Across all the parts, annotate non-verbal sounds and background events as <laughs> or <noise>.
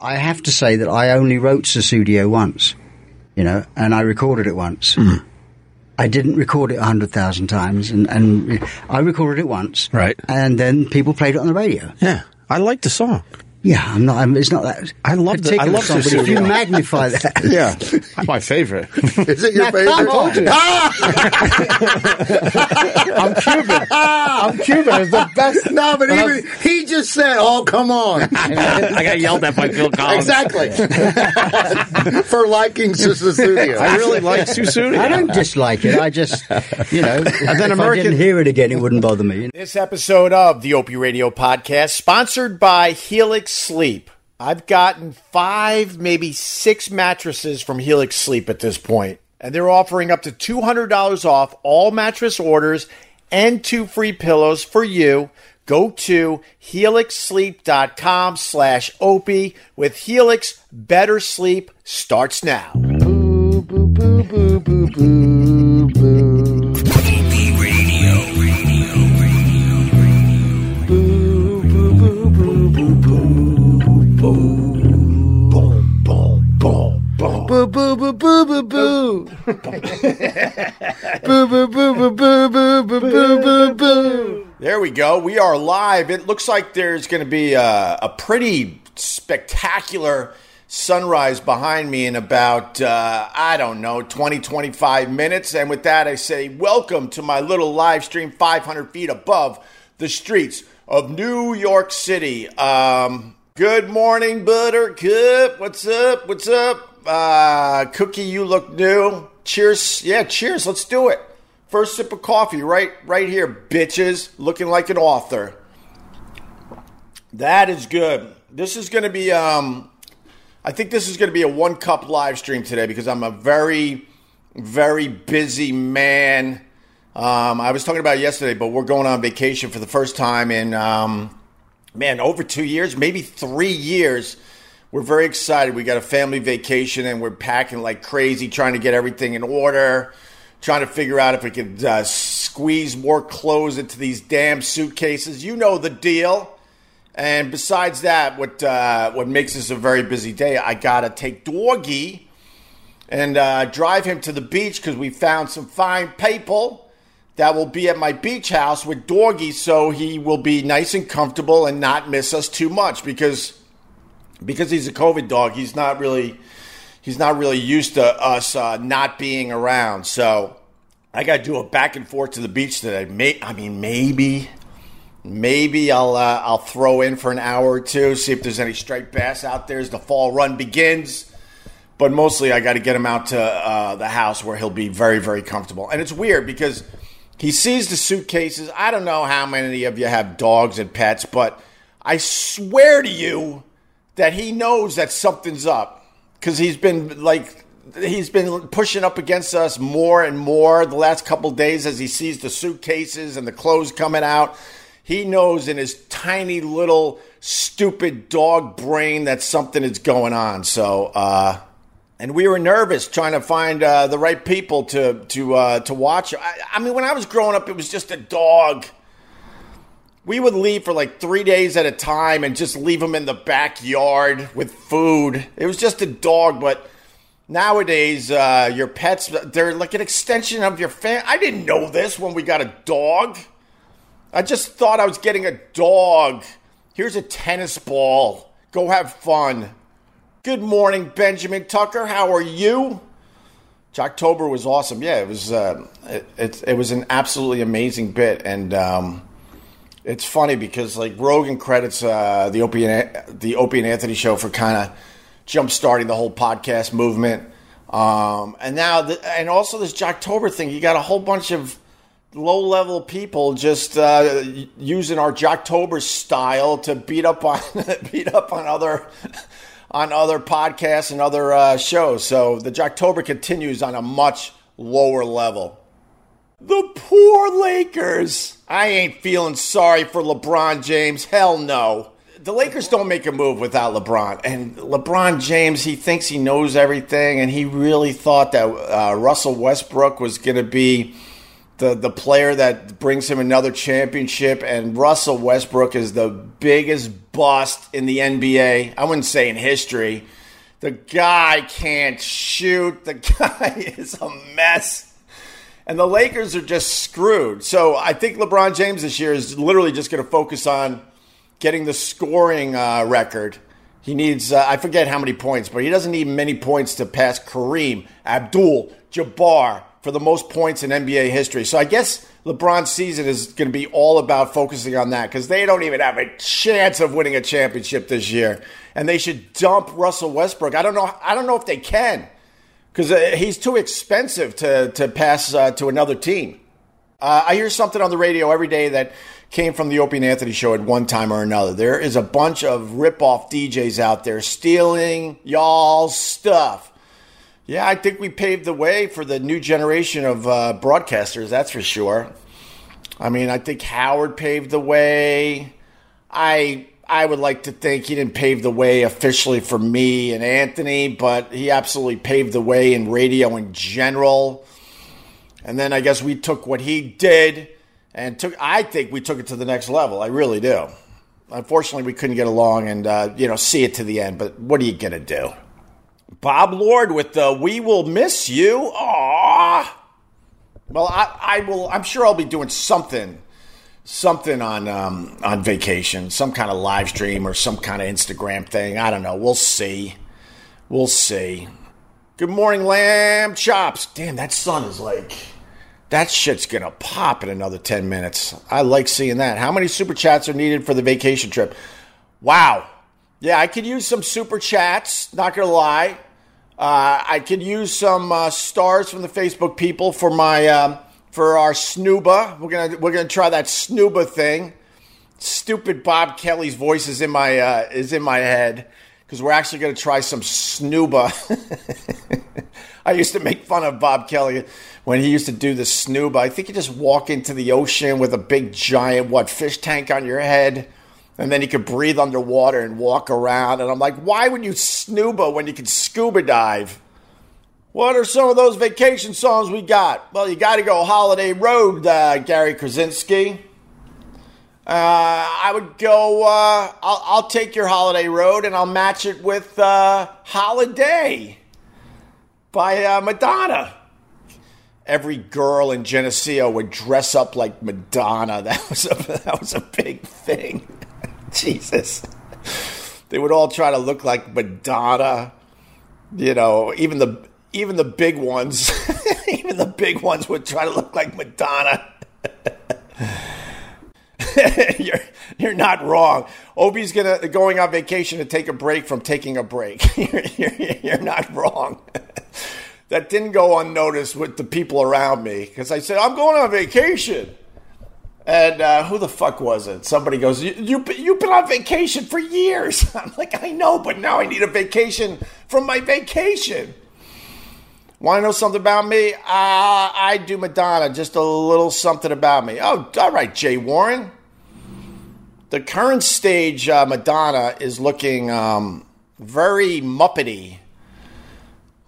I have to say that I only wrote Sussudio once, you know, and I recorded it once. Mm. I didn't record it a hundred thousand times, and, and I recorded it once, Right. And then people played it on the radio. Yeah, I liked the song. Yeah, I'm not. I'm, it's not that. I love the- I particular love song, but if you magnify that, <laughs> Yeah, My favorite. <laughs> Is it your Now, favorite? come on. Oh, <laughs> I'm Cuban. I'm Cuban. It's the best. No, but even he just said, "Oh, come on." I got yelled at by Phil Collins. exactly. For liking Sister Studio. I really like Sussudio. I don't dislike it. I just, you know, and then if American- I didn't hear it again, it wouldn't bother me. This episode of the Opie Radio podcast, sponsored by Helix Sleep. I've gotten five, maybe six mattresses from Helix Sleep at this point, and they're offering up to $200 off all mattress orders and two free pillows for you. Go to helixsleep.com slash opie with Helix. Better sleep starts now. Boo boo boo boo boo boo. boo boo boo boo boo boo boo boo boo boo. There we go. We are live. It looks like there's going to be a, a pretty spectacular sunrise behind me in about, uh, I don't know, 20, 25 minutes. And with that, I say, welcome to my little live stream 500 feet above the streets of New York City. Um, good morning, Buttercup. What's up? What's up? Uh, Cookie, you look new. Cheers. Yeah, cheers. Let's do it. First sip of coffee, right, right here, bitches. Looking like an author. That is good. This is going to be. Um, I think this is going to be a one cup live stream today because I'm a very, very busy man. Um, I was talking about yesterday, but we're going on vacation for the first time in, um, man, over two years, maybe three years. We're very excited. We got a family vacation and we're packing like crazy, trying to get everything in order, trying to figure out if we could uh, squeeze more clothes into these damn suitcases. You know the deal. And besides that, what uh, what makes this a very busy day? I gotta take Doggy and uh, drive him to the beach because we found some fine people that will be at my beach house with Doggy, so he will be nice and comfortable and not miss us too much because because he's a COVID dog. He's not really he's not really used to us uh, not being around. So I got to do a back and forth to the beach today. May, I mean, maybe Maybe I'll uh, I'll throw in for an hour or two, see if there's any striped bass out there as the fall run begins. But mostly, I got to get him out to uh, the house where he'll be very very comfortable. And it's weird because he sees the suitcases. I don't know how many of you have dogs and pets, but I swear to you that he knows that something's up because he's been like he's been pushing up against us more and more the last couple days as he sees the suitcases and the clothes coming out. He knows in his tiny little stupid dog brain that something is going on. So, uh, and we were nervous trying to find uh, the right people to to uh, to watch. I, I mean, when I was growing up, it was just a dog. We would leave for like three days at a time and just leave them in the backyard with food. It was just a dog, but nowadays uh, your pets they're like an extension of your family. I didn't know this when we got a dog. I just thought I was getting a dog. Here's a tennis ball. Go have fun. Good morning, Benjamin Tucker. How are you? October was awesome. Yeah, it was. Uh, it, it, it was an absolutely amazing bit, and um, it's funny because like Rogan credits uh, the Opie and, the Opie and Anthony show for kind of jump starting the whole podcast movement, um, and now the, and also this Jocktober thing. You got a whole bunch of low level people just uh, using our Jocktober style to beat up on <laughs> beat up on other on other podcasts and other uh, shows. So the Jocktober continues on a much lower level. The poor Lakers. I ain't feeling sorry for LeBron James. Hell no. The Lakers don't make a move without LeBron. And LeBron James, he thinks he knows everything, and he really thought that uh, Russell Westbrook was going to be the the player that brings him another championship, and Russell Westbrook is the biggest bust in the NBA. I wouldn't say in history. The guy can't shoot. The <laughs> guy is a mess. And the Lakers are just screwed. So I think LeBron James this year is literally just going to focus on getting the scoring uh, record. He needs, uh, I forget how many points, but he doesn't need many points to pass Kareem, Abdul, Jabbar for the most points in NBA history. So I guess LeBron's season is going to be all about focusing on that because they don't even have a chance of winning a championship this year. And they should dump Russell Westbrook. I don't know. I don't know if they can because uh, he's too expensive to to pass uh, to another team. Uh, I hear something on the radio every day that came from the Opie and Anthony show at one time or another. There is a bunch of rip-off DJs out there stealing y'all's stuff. Yeah, I think we paved the way for the new generation of uh, broadcasters, that's for sure. I mean, I think Howard paved the way. I I would like to think he didn't pave the way officially for me and Anthony, but he absolutely paved the way in radio in general. And then I guess we took what he did and took. I think we took it to the next level. I really do. Unfortunately, we couldn't get along and uh, you know see it to the end. But what are you gonna do? Bob Lord with the "We will miss you." Aww. Well, I, I will. I'm sure I'll be doing something something on um, on vacation, some kind of live stream or some kind of Instagram thing. I don't know. We'll see. We'll see. Good morning, lamb chops. Damn, that sun is like that shit's gonna pop in another ten minutes. I like seeing that. How many super chats are needed for the vacation trip? Wow. Yeah, I could use some super chats. Not gonna lie. Uh, I could use some uh, stars from the Facebook people for my. Um, for our snuba. We're gonna we're gonna try that snuba thing. Stupid Bob Kelly's voice is in my uh, is in my head because we're actually gonna try some snuba. <laughs> I used to make fun of Bob Kelly when he used to do the snuba. I think you just walk into the ocean with a big giant what fish tank on your head. And then you could breathe underwater and walk around. And I'm like, why would you snuba when you could scuba dive? What are some of those vacation songs we got? Well, you got to go Holiday Road, uh, Gary Krasinski. Uh, I would go, uh, I'll, I'll, take your Holiday Road and I'll match it with uh, Holiday by uh, Madonna. Every girl in Geneseo would dress up like Madonna. <laughs> That was a, that was a big thing. <laughs> Jesus. They would all try to look like Madonna. You know, even the even the big ones, <laughs> even the big ones would try to look like Madonna. <laughs> you're you're not wrong. Opie's gonna going on vacation to take a break from taking a break. <laughs> you're, you're, you're not wrong. that didn't go unnoticed with the people around me because I said I'm going on vacation. And uh, who the fuck was it? Somebody goes, you, you, You've been on vacation for years. I'm like, I know, but now I need a vacation from my vacation. Want to know something about me? Uh, I do Madonna, just a little something about me. Oh, all right, Jay Warren. The current stage uh, Madonna is looking um, very muppety.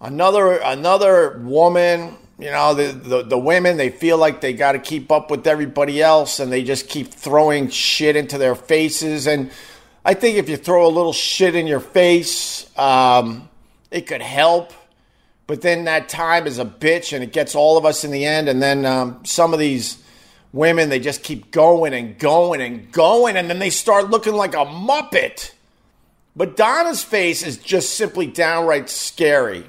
Another another woman, you know, the, the, the women they feel like they got to keep up with everybody else, and they just keep throwing shit into their faces. And I think if you throw a little shit in your face, um, it could help but then that time is a bitch and it gets all of us in the end. And then um, some of these women, they just keep going and going and going. And then they start looking like a Muppet. Madonna's face is just simply downright scary.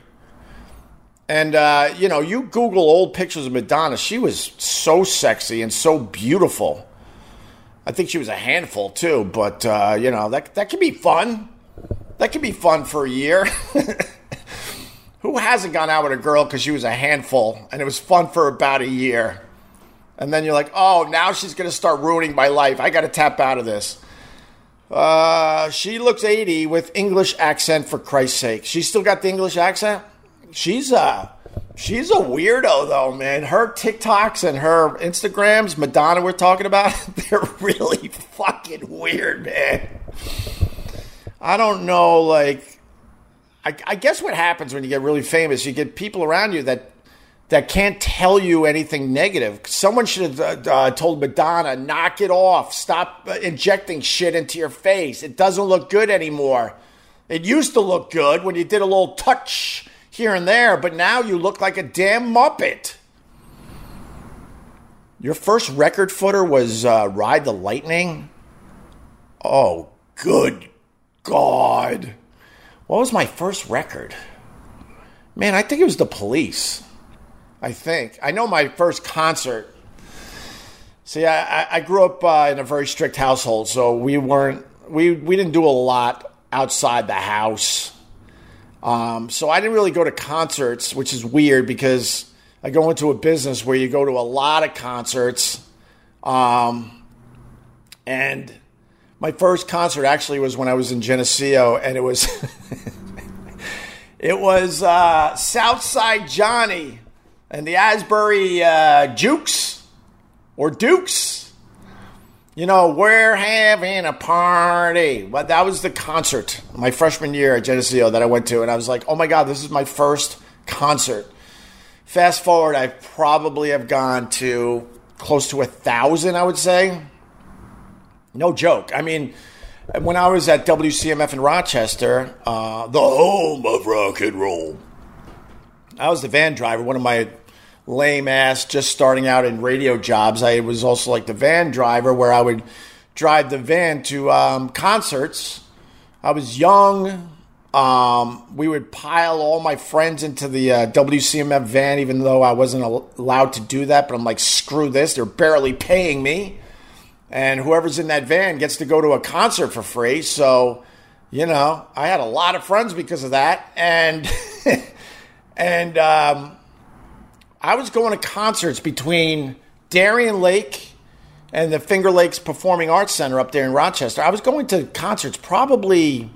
And, uh, you know, you Google old pictures of Madonna, she was so sexy and so beautiful. I think she was a handful too, but, uh, you know, that, that can be fun. That can be fun for a year. <laughs> Who hasn't gone out with a girl because she was a handful and it was fun for about a year? And then you're like, oh, now she's going to start ruining my life. I got to tap out of this. Uh, she looks 80 with English accent for Christ's sake. She's still got the English accent? She's a, she's a weirdo though, man. Her TikToks and her Instagrams, Madonna we're talking about, <laughs> they're really fucking weird, man. I don't know, like, I, I guess what happens when you get really famous, you get people around you that that can't tell you anything negative. Someone should have uh, uh, told Madonna, knock it off, stop uh, injecting shit into your face. It doesn't look good anymore. It used to look good when you did a little touch here and there, but now you look like a damn Muppet. Your first record footer was uh, Ride the Lightning? Oh, good God. What was my first record? Man, I think it was The Police. I think. I know my first concert. See, I, I grew up uh, in a very strict household, so we weren't, we, we didn't do a lot outside the house. Um, so I didn't really go to concerts, which is weird because I go into a business where you go to a lot of concerts. Um, and my first concert actually was when I was in Geneseo, and it was <laughs> it was uh, Southside Johnny and the Asbury uh, Jukes or Dukes. You know, we're having a party. But that was the concert my freshman year at Geneseo that I went to, and I was like, oh my god, this is my first concert. Fast forward, I probably have gone to close to a thousand, I would say. No joke. I mean, when I was at WCMF in Rochester, uh, the home of rock and roll, I was the van driver. One of my lame ass, just starting out in radio jobs, I was also like the van driver where I would drive the van to um, concerts. I was young, um, we would pile all my friends into the uh, WCMF van, even though I wasn't al- allowed to do that. But I'm like, screw this. They're barely paying me. And whoever's in that van gets to go to a concert for free. So, you know, I had a lot of friends because of that. And, <laughs> and, um, I was going to concerts between Darien Lake and the Finger Lakes Performing Arts Center up there in Rochester. I was going to concerts probably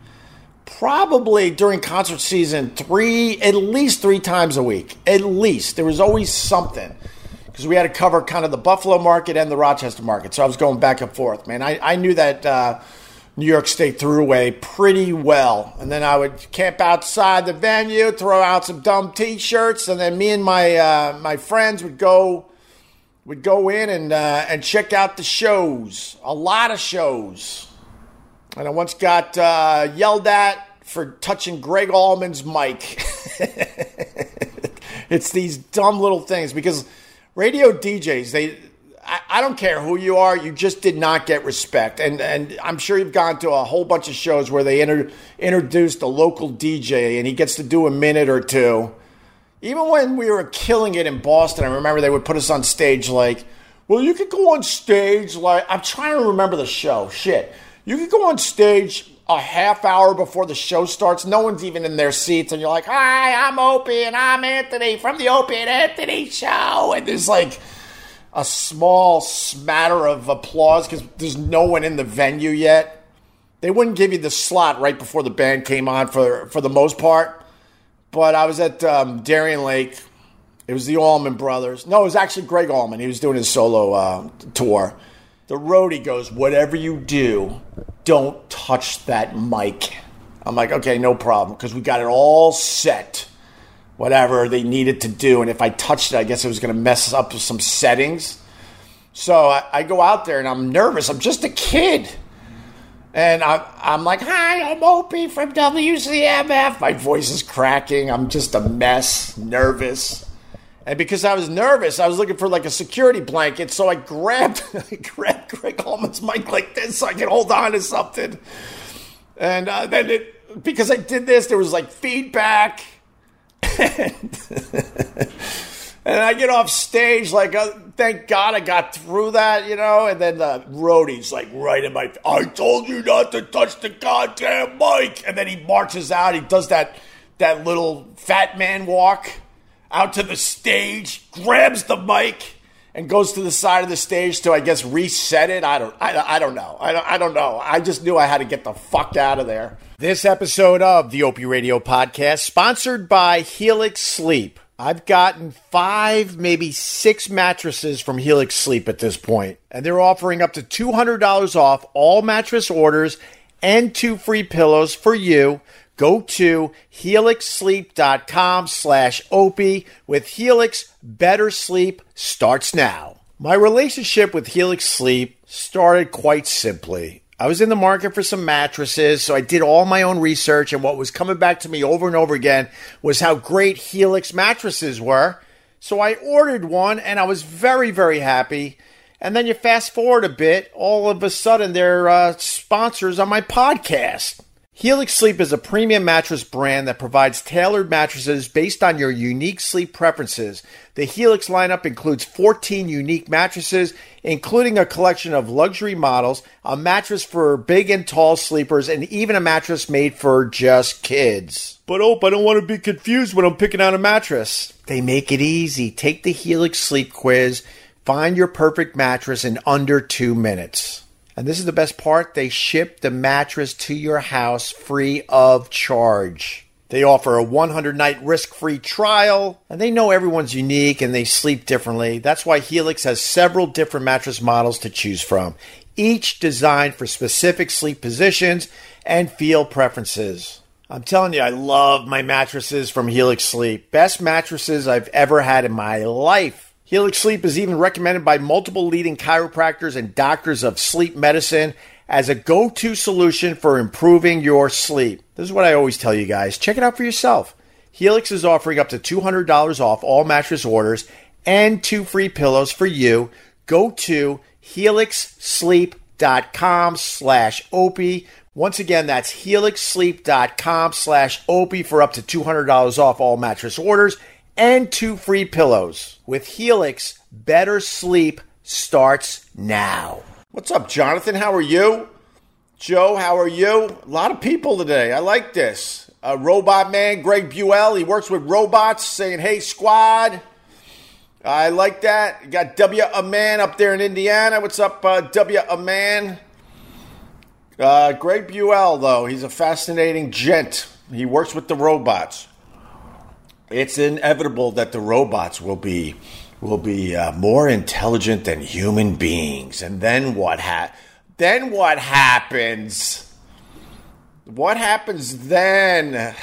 probably during concert season three at least three times a week at least there was always something because we had to cover kind of the buffalo market and the rochester market. So i was going back and forth man. I, I knew that uh, new york state thruway pretty well. And then i would camp outside the venue throw out some dumb t-shirts and then me and my uh, my friends would go would go in and uh, and check out the shows a lot of shows. And I once got uh, yelled at for touching Gregg Allman's mic. <laughs> it's these dumb little things because radio DJs, they I, I, don't care who you are, you just did not get respect. And and I'm sure you've gone to a whole bunch of shows where they inter, introduced a local DJ and he gets to do a minute or two. Even when we were killing it in Boston, I remember they would put us on stage like, well, you could go on stage like I'm trying to remember the show. Shit. You could go on stage a half hour before the show starts. No one's even in their seats, and you're like, "Hi, I'm Opie, and I'm Anthony from the Opie and Anthony Show." And there's like a small smatter of applause because there's no one in the venue yet. They wouldn't give you the slot right before the band came on for for the most part. But I was at um, Darien Lake. It was the Allman Brothers. No, it was actually Gregg Allman. He was doing his solo uh, tour the roadie goes, Whatever you do, don't touch that mic. I'm like, Okay, no problem, because we got it all set, whatever they needed to do. And if I touched it, I guess it was going to mess up with some settings. So I, I, go out there and I'm nervous. I'm just a kid. And I, I'm like, Hi, I'm Opie from WCMF. My voice is cracking. I'm just a mess, nervous. And because I was nervous, I was looking for like a security blanket. So I grabbed, <laughs> I grabbed Gregg Allman's mic like this so I could hold on to something. And uh, then it, because I did this, there was like feedback. and, <laughs> and I get off stage, like, uh, thank God I got through that, you know. And then the roadie's like right in my, I told you not to touch the goddamn mic. And then he marches out. He does that that little fat man walk out to the stage, grabs the mic, and goes to the side of the stage to, I guess, reset it. I don't, I, I don't know. I don't, I don't know. I just knew I had to get the fuck out of there. This episode of the Opie Radio Podcast, sponsored by Helix Sleep. I've gotten five, maybe six mattresses from Helix Sleep at this point, and they're offering up to $200 off all mattress orders and two free pillows for you Go to helixsleep.com slash opie with Helix Better Sleep starts now. My relationship with Helix Sleep started quite simply. I was in the market for some mattresses, so I did all my own research, and what was coming back to me over and over again was how great Helix mattresses were. So I ordered one, and I was very, very happy. And then you fast forward a bit, all of a sudden they're uh, sponsors on my podcast. Helix Sleep is a premium mattress brand that provides tailored mattresses based on your unique sleep preferences. The Helix lineup includes 14 unique mattresses, including a collection of luxury models, a mattress for big and tall sleepers, and even a mattress made for just kids. But oh, I don't want to be confused when I'm picking out a mattress. They make it easy. Take the Helix Sleep Quiz, find your perfect mattress in under two minutes. And this is the best part they ship the mattress to your house free of charge. They offer a 100 night risk free trial, and they know everyone's unique and they sleep differently. That's why Helix has several different mattress models to choose from, each designed for specific sleep positions and feel preferences. I'm telling you, I love my mattresses from Helix Sleep. Best mattresses I've ever had in my life. Helix Sleep is even recommended by multiple leading chiropractors and doctors of sleep medicine as a go to solution for improving your sleep. This is what I always tell you guys check it out for yourself. Helix is offering up to $200 off all mattress orders and two free pillows for you. Go to helixsleep.com slash opie. Once again, that's helixsleep.com slash opie for up to $200 off all mattress orders and two free pillows. With Helix, better sleep starts now. What's up, Jonathan? How are you? Joe, how are you? A lot of people today. I like this. Uh, robot man, Greg Buell. He works with robots saying, hey, squad. I like that. You got W. A Man up there in Indiana. What's up, uh, W. A Man? Uh, Greg Buell, though, he's a fascinating gent. He works with the robots it's inevitable that the robots will be will be uh, more intelligent than human beings. And then what ha- then what happens? What happens then? <laughs>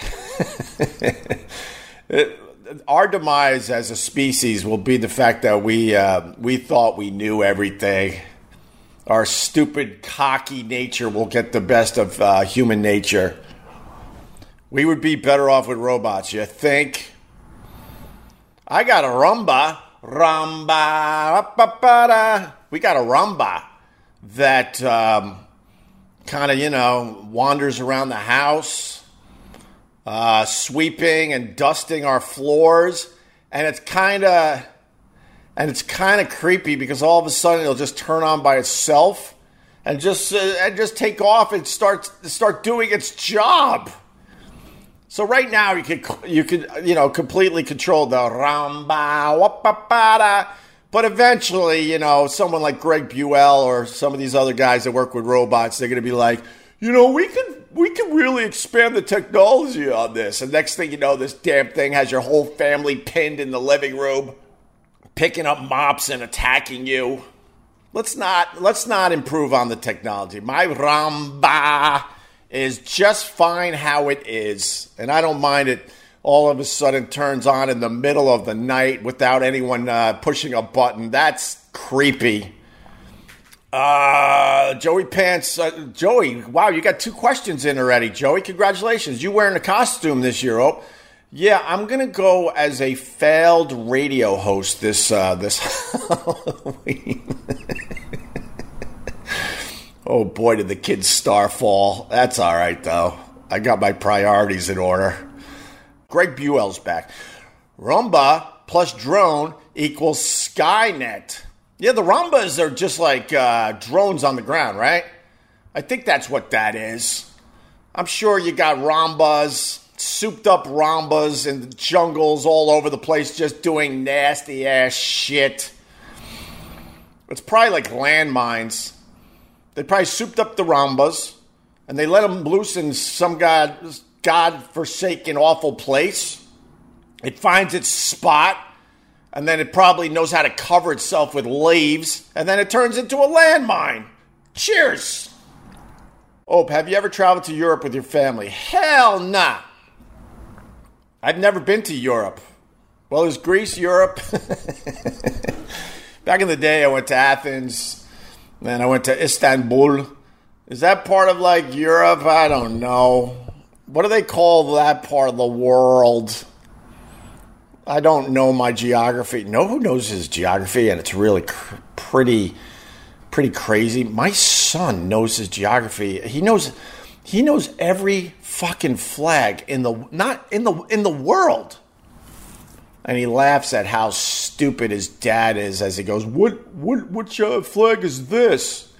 our demise as a species will be the fact that we uh, we thought we knew everything. Our stupid, cocky nature will get the best of uh, human nature. We would be better off with robots, you think? I got a Roomba, Roomba, we got a Roomba that um, kind of, you know, wanders around the house, uh, sweeping and dusting our floors. And it's kind of, and it's kind of creepy because all of a sudden it'll just turn on by itself and just uh, and just take off and start start doing its job. So right now you could you could you know completely control the wapapada, but eventually you know someone like Greg Buell or some of these other guys that work with robots they're going to be like you know we can we can really expand the technology on this and next thing you know this damn thing has your whole family pinned in the living room picking up mops and attacking you. Let's not let's not improve on the technology. My ramba is just fine how it is. And I don't mind it all of a sudden turns on in the middle of the night without anyone uh, pushing a button. That's creepy. Uh, Joey Pants, uh, Joey, wow, you got two questions in already. Joey, congratulations. You wearing a costume this year, oh. Yeah, I'm gonna go as a failed radio host this uh, this <laughs> Halloween. Oh boy, did the kids star fall. That's all right, though. I got my priorities in order. Greg Buell's back. Roomba plus drone equals Skynet. Yeah, the Roombas are just like uh, drones on the ground, right? I think that's what that is. I'm sure you got Rambas, souped up Rambas in the jungles all over the place just doing nasty ass shit. It's probably like landmines. They probably souped up the Rambas and they let them loose in some god god-forsaken awful place. It finds its spot and then it probably knows how to cover itself with leaves and then it turns into a landmine. Cheers. Oh, have you ever traveled to Europe with your family? Hell nah. I've never been to Europe. Well, is Greece Europe? <laughs> Back in the day, I went to Athens, then I went to Istanbul. Is that part of like Europe? I don't know. What do they call that part of the world? I don't know my geography. No, who knows his geography? And it's really cr- pretty, pretty crazy. My son knows his geography. He knows, he knows every fucking flag in the not in the in the world and he laughs at how stupid his dad is as he goes, "What what which uh, flag is this?"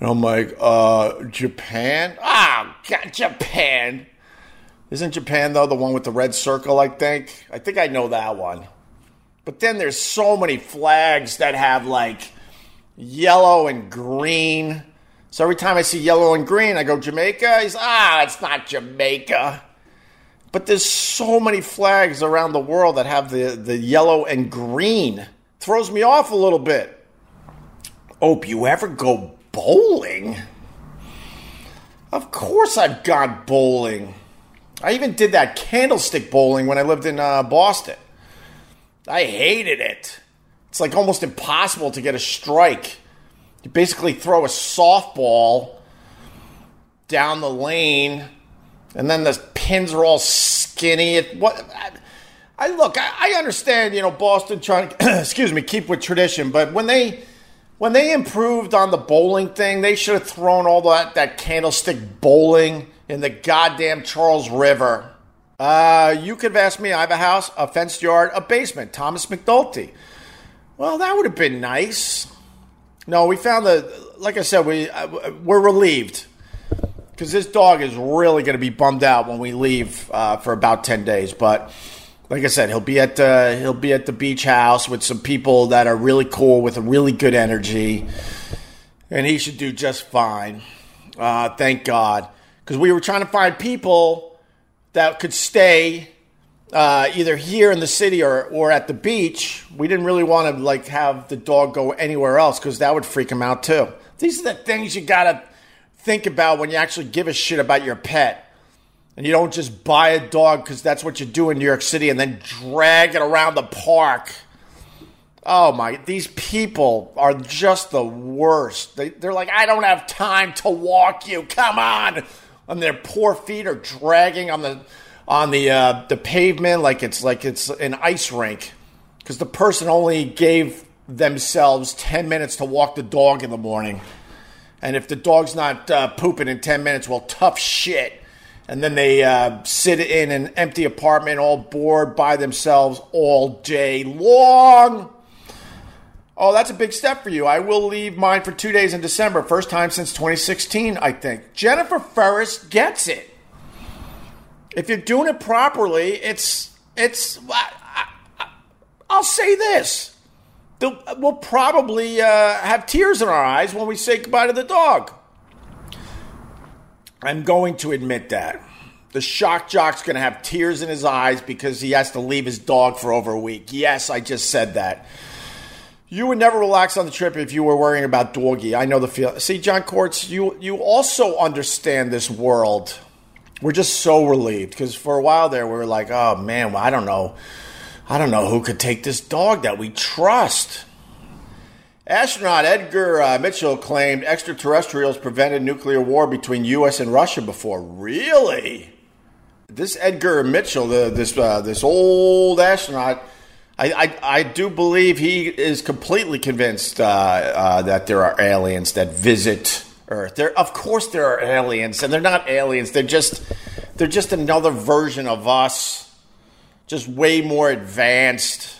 And I'm like, "Uh, Japan." Ah, God, Japan. Isn't Japan though the one with the red circle? I think. I think I know that one. But then there's so many flags that have like yellow and green. So every time I see yellow and green, I go Jamaica. He's ah, it's not Jamaica. But there's so many flags around the world that have the, the yellow and green. Throws me off a little bit. Oh, you ever go bowling? Of course I've gone bowling. I even did that candlestick bowling when I lived in uh, Boston. I hated it. It's like almost impossible to get a strike. You basically throw a softball down the lane and then the pins are all skinny. It, what I, I look, I, I, understand, you know, Boston trying to <clears throat> excuse me keep with tradition, but when they when they improved on the bowling thing, they should have thrown all that that candlestick bowling in the goddamn Charles River. Uh, you could have asked me. I have a house, a fenced yard, a basement. Thomas McNulty. Well, that would have been nice. No, we found the. Like I said, we uh, we're relieved because this dog is really going to be bummed out when we leave uh, for about ten days. But like I said, he'll be at the he'll be at the beach house with some people that are really cool with a really good energy, and he should do just fine. Uh, thank God, because we were trying to find people that could stay uh, either here in the city or or at the beach. We didn't really want to like have the dog go anywhere else because that would freak him out too. These are the things you gotta think about when you actually give a shit about your pet. And you don't just buy a dog because that's what you do in New York City and then drag it around the park. Oh my, these people are just the worst. They, they're like, I don't have time to walk you. Come on. And their poor feet are dragging on the on the uh, the pavement like it's like it's an ice rink because the person only gave themselves 10 minutes to walk the dog in the morning. And if the dog's not uh, pooping in 10 minutes, well, tough shit. And then they uh, sit in an empty apartment, all bored by themselves all day long. Oh, that's a big step for you. I will leave mine for two days in December. First time since 2016, I think. Jennifer Ferris gets it. If you're doing it properly, it's it's. I, will say this: we'll probably uh, have tears in our eyes when we say goodbye to the dog. I'm going to admit that. The shock jock's going to have tears in his eyes because he has to leave his dog for over a week. Yes, I just said that. You would never relax on the trip if you were worrying about doggy. I know the feel. See, John Courts, you you also understand this world. We're just so relieved because for a while there we were like, oh man, well, I don't know I don't know who could take this dog that we trust. Astronaut Edgar uh, Mitchell claimed extraterrestrials prevented nuclear war between U.S. and Russia before. Really? This Edgar Mitchell, the, this uh, this old astronaut, I, I, I do believe he is completely convinced uh, uh that there are aliens that visit Earth. There, of course, there are aliens, and they're not aliens. They're just they're just another version of us just way more advanced.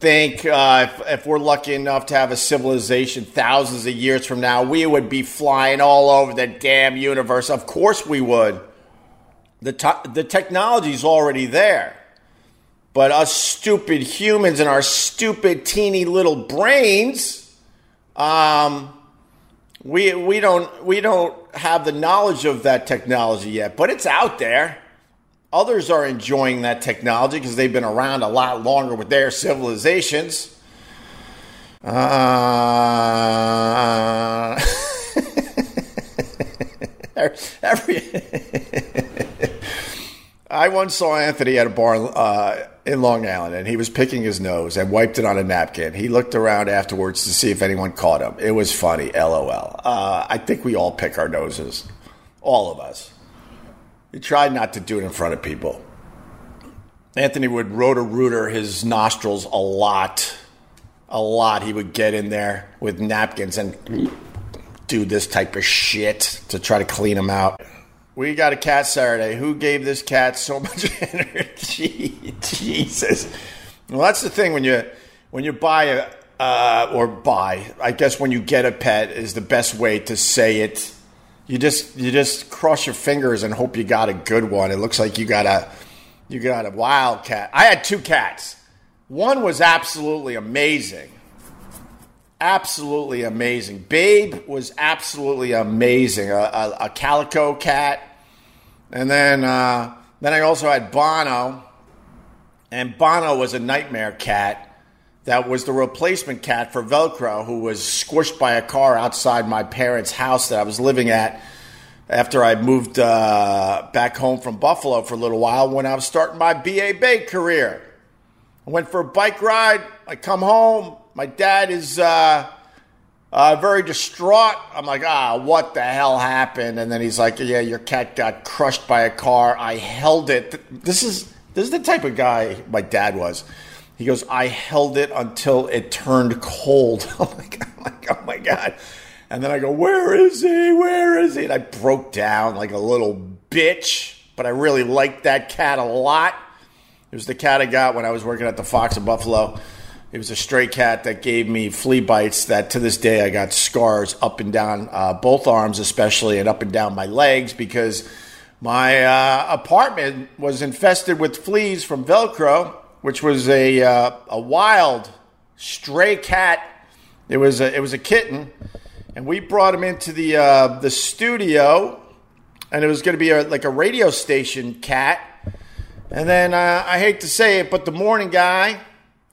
Think uh, if, if, we're lucky enough to have a civilization thousands of years from now, we would be flying all over the damn universe. Of course, we would. The, te- the technology's already there. But us stupid humans and our stupid teeny little brains, um, we, we, don't, we don't have the knowledge of that technology yet, but it's out there. Others are enjoying that technology because they've been around a lot longer with their civilizations. Uh, <laughs> Every <laughs> I once saw Anthony at a bar uh, in Long Island, and he was picking his nose and wiped it on a napkin. He looked around afterwards to see if anyone caught him. It was funny, lol. Uh, I think we all pick our noses, all of us. We tried not to do it in front of people. Anthony would rotor rooter his nostrils a lot, a lot. He would get in there with napkins and do this type of shit to try to clean them out. We got a cat Saturday. Who gave this cat so <laughs> much energy? Jesus. Well, that's the thing when you when you buy a uh, or buy. I guess when you get a pet is the best way to say it. You just you just cross your fingers and hope you got a good one. It looks like you got a you got a wild cat. I had two cats. One was absolutely amazing absolutely amazing. Babe was absolutely amazing. A, a, a calico cat, and then uh, then I also had Bono, and Bono was a nightmare cat. That was the replacement cat for Velcro, who was squished by a car outside my parents' house that I was living at after I moved uh, back home from Buffalo for a little while when I was starting my BA Bay career. I went for a bike ride. I come home. My dad is uh, uh, very distraught. I'm like, ah, what the hell happened? And then he's like, yeah, your cat got crushed by a car. I held it. This is this is the type of guy my dad was. He goes, I held it until it turned cold. <laughs> I'm like, oh my god, oh my god. And then I go, where is he? Where is he? And I broke down like a little bitch. But I really liked that cat a lot. It was the cat I got when I was working at the Fox in Buffalo. It was a stray cat that gave me flea bites that to this day I got scars up and down uh, both arms, especially, and up and down my legs because my uh, apartment was infested with fleas from Velcro, which was a, uh, a wild stray cat. It was a, it was a kitten, and we brought him into the uh, the studio, and it was going to be a, like a radio station cat and then uh, I hate to say it, but the morning guy,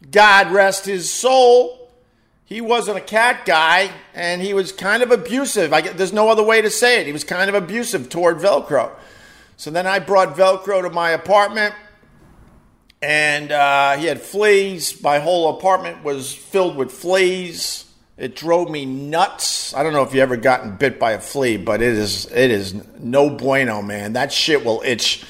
God rest his soul, he wasn't a cat guy, and he was kind of abusive. I, there's no other way to say it. He was kind of abusive toward Velcro. So then I brought Velcro to my apartment, and uh, he had fleas. My whole apartment was filled with fleas. It drove me nuts. I don't know if you ever gotten bit by a flea, but it is it is no bueno, man. That shit will itch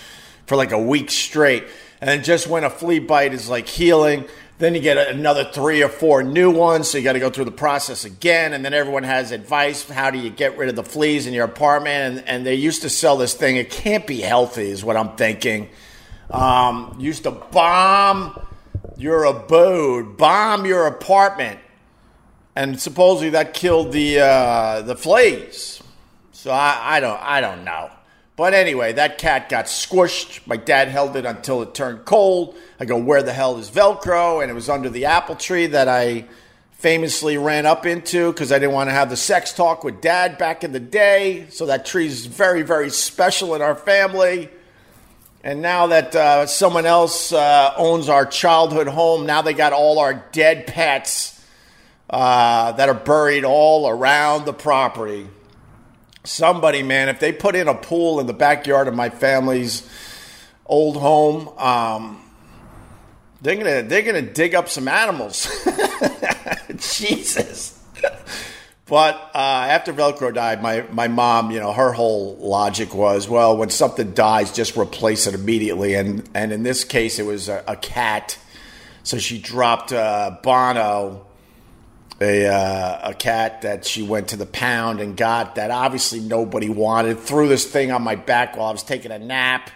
for like a week straight. And just when a flea bite is like healing, then you get another three or four new ones. So you got to go through the process again. And then everyone has advice. How do you get rid of the fleas in your apartment? And, and they used to sell this thing. It can't be healthy, is what I'm thinking. Um, used to bomb your abode, bomb your apartment. And supposedly that killed the uh, the fleas. So I, I don't I don't know. But anyway, that cat got squished. My dad held it until it turned cold. I go, where the hell is Velcro? And it was under the apple tree that I famously ran up into because I didn't want to have the sex talk with dad back in the day. So that tree is very, very special in our family. And now that uh, someone else uh, owns our childhood home, now they got all our dead pets uh, that are buried all around the property somebody, man, if they put in a pool in the backyard of my family's old home, um, they're gonna they're gonna dig up some animals. <laughs> Jesus. But uh, after Velcro died, my, my mom, you know, her whole logic was, well, when something dies, just replace it immediately. And and in this case, it was a, a cat, so she dropped uh, Bono a, uh, a cat that she went to the pound and got that obviously nobody wanted. Threw this thing on my back while I was taking a nap.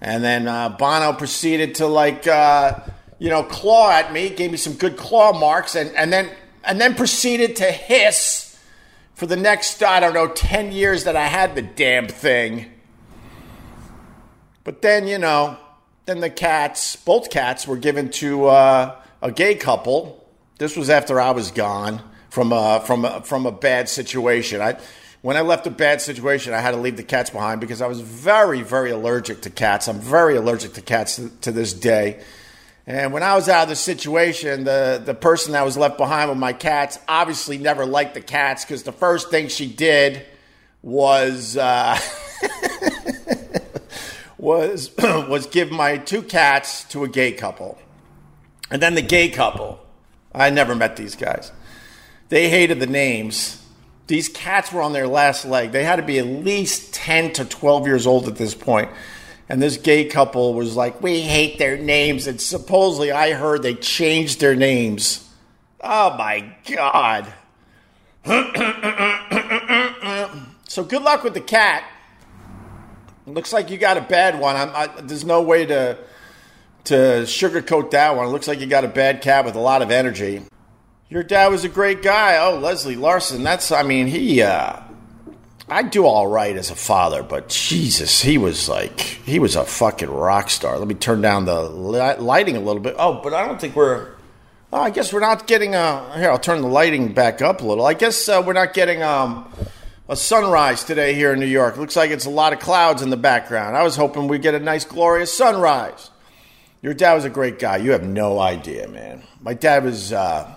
And then uh, Bono proceeded to like, uh, you know, claw at me, gave me some good claw marks, and, and then and then proceeded to hiss for the next I don't know ten years that I had the damn thing. But then you know, then the cats, both cats, were given to uh, a gay couple this was after I was gone from a, from a, from a bad situation. I when I left a bad situation, I had to leave the cats behind because I was very very allergic to cats. I'm very allergic to cats to, to this day. And when I was out of the situation, the, the person that was left behind with my cats obviously never liked the cats because the first thing she did was uh, <laughs> was <clears throat> was give my two cats to a gay couple, and then the gay couple. I never met these guys. They hated the names. These cats were on their last leg. They had to be at least ten to twelve years old at this point. And this gay couple was like, "We hate their names." And supposedly, I heard they changed their names. Oh my god! so good luck with the cat. It looks like you got a bad one. I, there's no way to to sugarcoat that one. It looks like you got a bad cat with a lot of energy. Your dad was a great guy. Oh, Leslie Larson. That's I mean he. Uh, I do all right as a father, but Jesus, he was like he was a fucking rock star. Let me turn down the lighting a little bit. Oh, but I don't think we're. Oh, I guess we're not getting a. Here, I'll turn the lighting back up a little. I guess uh, we're not getting um a sunrise today here in New York. Looks like it's a lot of clouds in the background. I was hoping we'd get a nice, glorious sunrise. Your dad was a great guy. You have no idea, man. My dad was uh,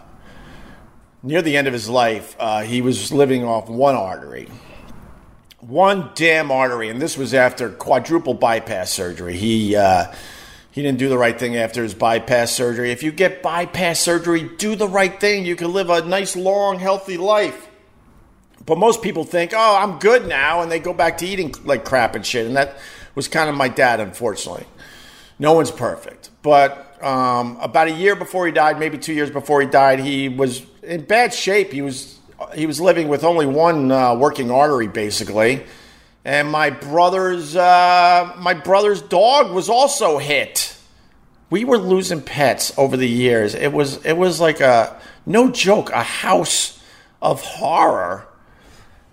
near the end of his life. Uh, he was living off one artery, one damn artery, and this was after quadruple bypass surgery. He uh, he didn't do the right thing after his bypass surgery. If you get bypass surgery, do the right thing. You can live a nice, long, healthy life. But most people think, oh, I'm good now, and they go back to eating like crap and shit. And that was kind of my dad, unfortunately. No one's perfect. But um, about a year before he died, maybe two years before he died, he was in bad shape. He was he was living with only one uh, working artery, basically. And my brother's uh, my brother's dog was also hit. We were losing pets over the years. It was it was like a no joke, a house of horror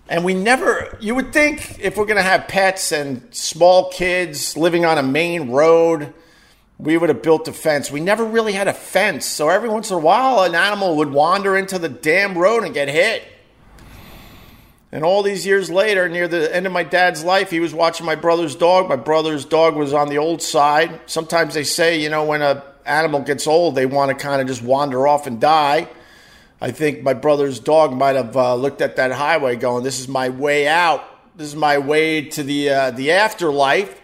and we never, you would think if we're going to have pets and small kids living on a main road, we would have built a fence. We never really had a fence. So every once in a while, an animal would wander into the damn road and get hit. And all these years later, near the end of my dad's life, he was watching my brother's dog. My brother's dog was on the old side. Sometimes they say, you know, when an animal gets old, they want to kind of just wander off and die. I think my brother's dog might have uh, looked at that highway, going, "This is my way out. This is my way to the uh, the afterlife."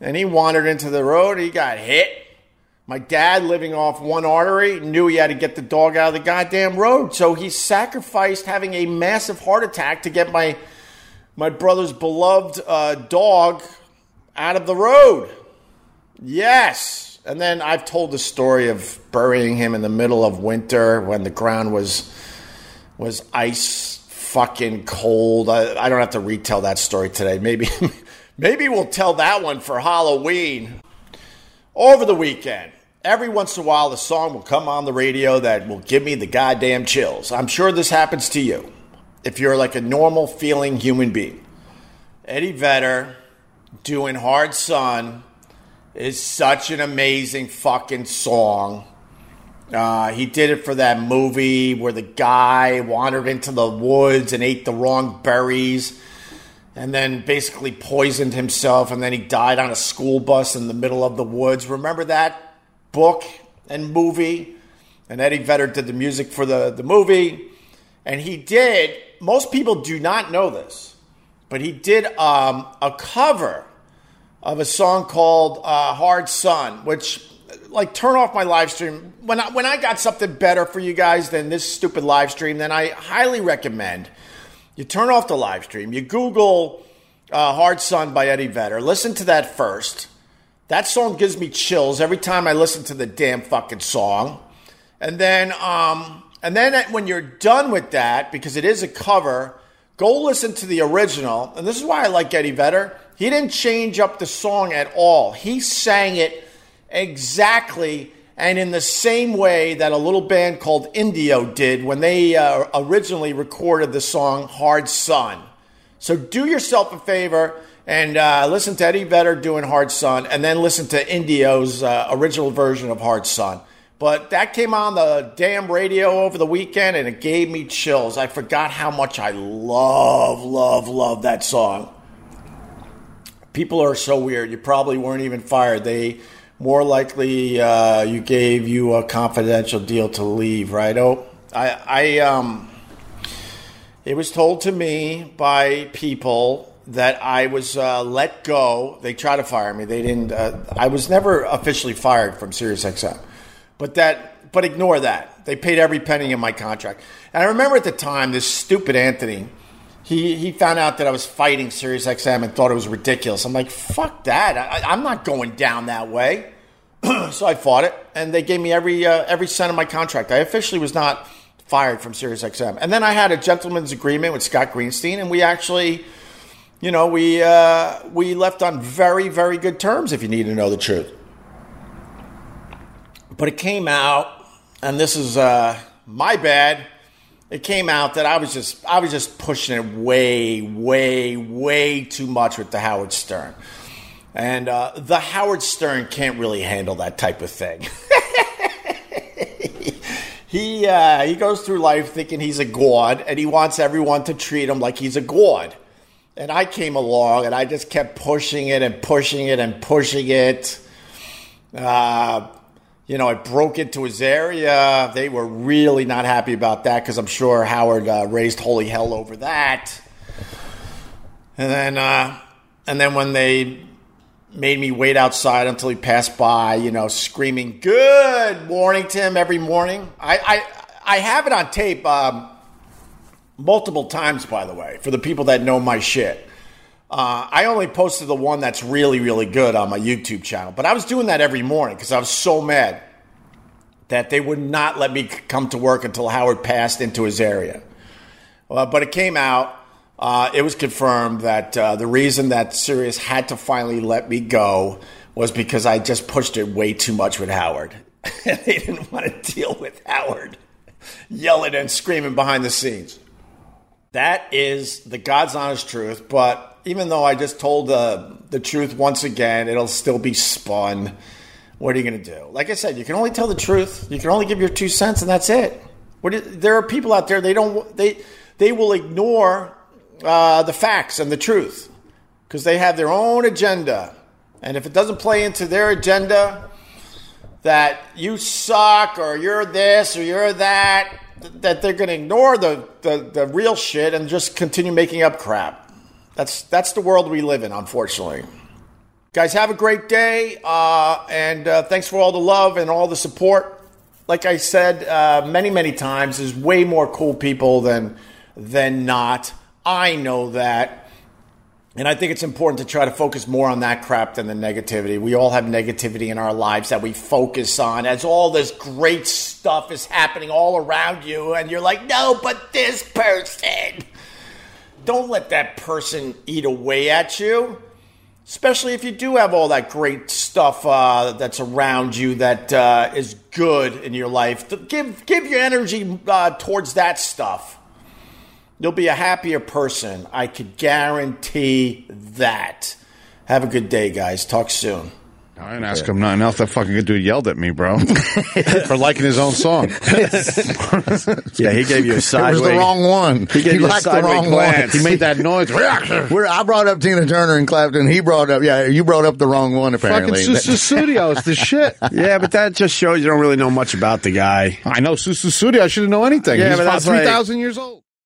And he wandered into the road. He got hit. My dad, living off one artery, knew he had to get the dog out of the goddamn road, so he sacrificed having a massive heart attack to get my my brother's beloved uh, dog out of the road. Yes. And then I've told the story of burying him in the middle of winter when the ground was was ice fucking cold. I, I don't have to retell that story today. Maybe maybe we'll tell that one for Halloween. Over the weekend, every once in a while, the song will come on the radio that will give me the goddamn chills. I'm sure this happens to you if you're like a normal feeling human being. Eddie Vedder doing Hard Sun is such an amazing fucking song. Uh, he did it for that movie where the guy wandered into the woods and ate the wrong berries and then basically poisoned himself and then he died on a school bus in the middle of the woods. Remember that book and movie? And Eddie Vedder did the music for the, the movie. And he did, most people do not know this, but he did um, a cover of a song called uh, Hard Sun, which like turn off my live stream when I, when I got something better for you guys than this stupid live stream. Then I highly recommend you turn off the live stream. You Google uh, "Hard Sun" by Eddie Vedder. Listen to that first. That song gives me chills every time I listen to the damn fucking song. And then, um, and then when you're done with that, because it is a cover, go listen to the original. And this is why I like Eddie Vedder he didn't change up the song at all. He sang it exactly and in the same way that a little band called Indio did when they uh, originally recorded the song Hard Sun. So do yourself a favor and uh, listen to Eddie Vedder doing Hard Sun and then listen to Indio's uh, original version of Hard Sun. But that came on the damn radio over the weekend and it gave me chills. I forgot how much I love, love, love that song people are so weird. You probably weren't even fired. They more likely uh, you gave you a confidential deal to leave, right? Oh, I, I um, it was told to me by people that I was uh, let go. They tried to fire me. They didn't. Uh, I was never officially fired from SiriusXM, but that. But ignore that. They paid every penny in my contract. And I remember at the time, this stupid Anthony, he he found out that I was fighting SiriusXM and thought it was ridiculous. I'm like, fuck that. I, I'm not going down that way. <clears throat> so I fought it, and they gave me every uh, every cent of my contract. I officially was not fired from SiriusXM. And then I had a gentleman's agreement with Scott Greenstein, and we actually, you know, we uh, we left on very very good terms. If you need to know the truth, but it came out, and this is uh, my bad. It came out that I was just I was just pushing it way way way too much with the Howard Stern. And uh, the Howard Stern can't really handle that type of thing. <laughs> he uh, he goes through life thinking he's a god, and he wants everyone to treat him like he's a god. And I came along, and I just kept pushing it and pushing it and pushing it. Uh, you know, I broke into his area. They were really not happy about that because I'm sure Howard uh, raised holy hell over that. And then, uh, and then when they made me wait outside until he passed by, you know, screaming "Good morning" to him every morning. I I, I have it on tape um, multiple times, by the way, for the people that know my shit. Uh, I only posted the one that's really really good on my YouTube channel, but I was doing that every morning because I was so mad that they would not let me come to work until Howard passed into his area. Uh, but it came out uh, it was confirmed that uh, the reason that Sirius had to finally let me go was because I just pushed it way too much with Howard. <laughs> they didn't want to deal with Howard yelling and screaming behind the scenes. That is the God's honest truth. But even though I just told the, the truth once again, it'll still be spun. What are you going to do? Like I said, you can only tell the truth. You can only give your two cents, and that's it. There are people out there they don't they they will ignore uh, the facts and the truth because they have their own agenda. And if it doesn't play into their agenda that you suck or you're this or you're that, that they're going to ignore the, the, the real shit and just continue making up crap. That's, that's the world we live in, unfortunately. Guys, have a great day. Uh, and uh, thanks for all the love and all the support. Like I said uh, many, many times, there's way more cool people than, than not. I know that. And I think it's important to try to focus more on that crap than the negativity. We all have negativity in our lives that we focus on as all this great stuff is happening all around you, and you're like, no, but this person. Don't let that person eat away at you, especially if you do have all that great stuff uh, that's around you that uh, is good in your life. Give, give your energy uh, towards that stuff You'll be a happier person. I could guarantee that. Have a good day, guys. Talk soon. I didn't ask him nothing else. That fucking good dude yelled at me, bro, <laughs> for liking his own song. <laughs> yeah, he gave you a sideways. It was the wrong one. He gave he you a liked the wrong glance. one. He made that noise. <laughs> We're, I brought up Tina Turner and Clapton. He brought up, yeah, you brought up the wrong one Apparently, fucking. Sussudio. It's the shit. Yeah, but that just shows you don't really know much about the guy. I know Sussudio. I shouldn't know anything. Yeah, He's but about that's like- 3,000 years old.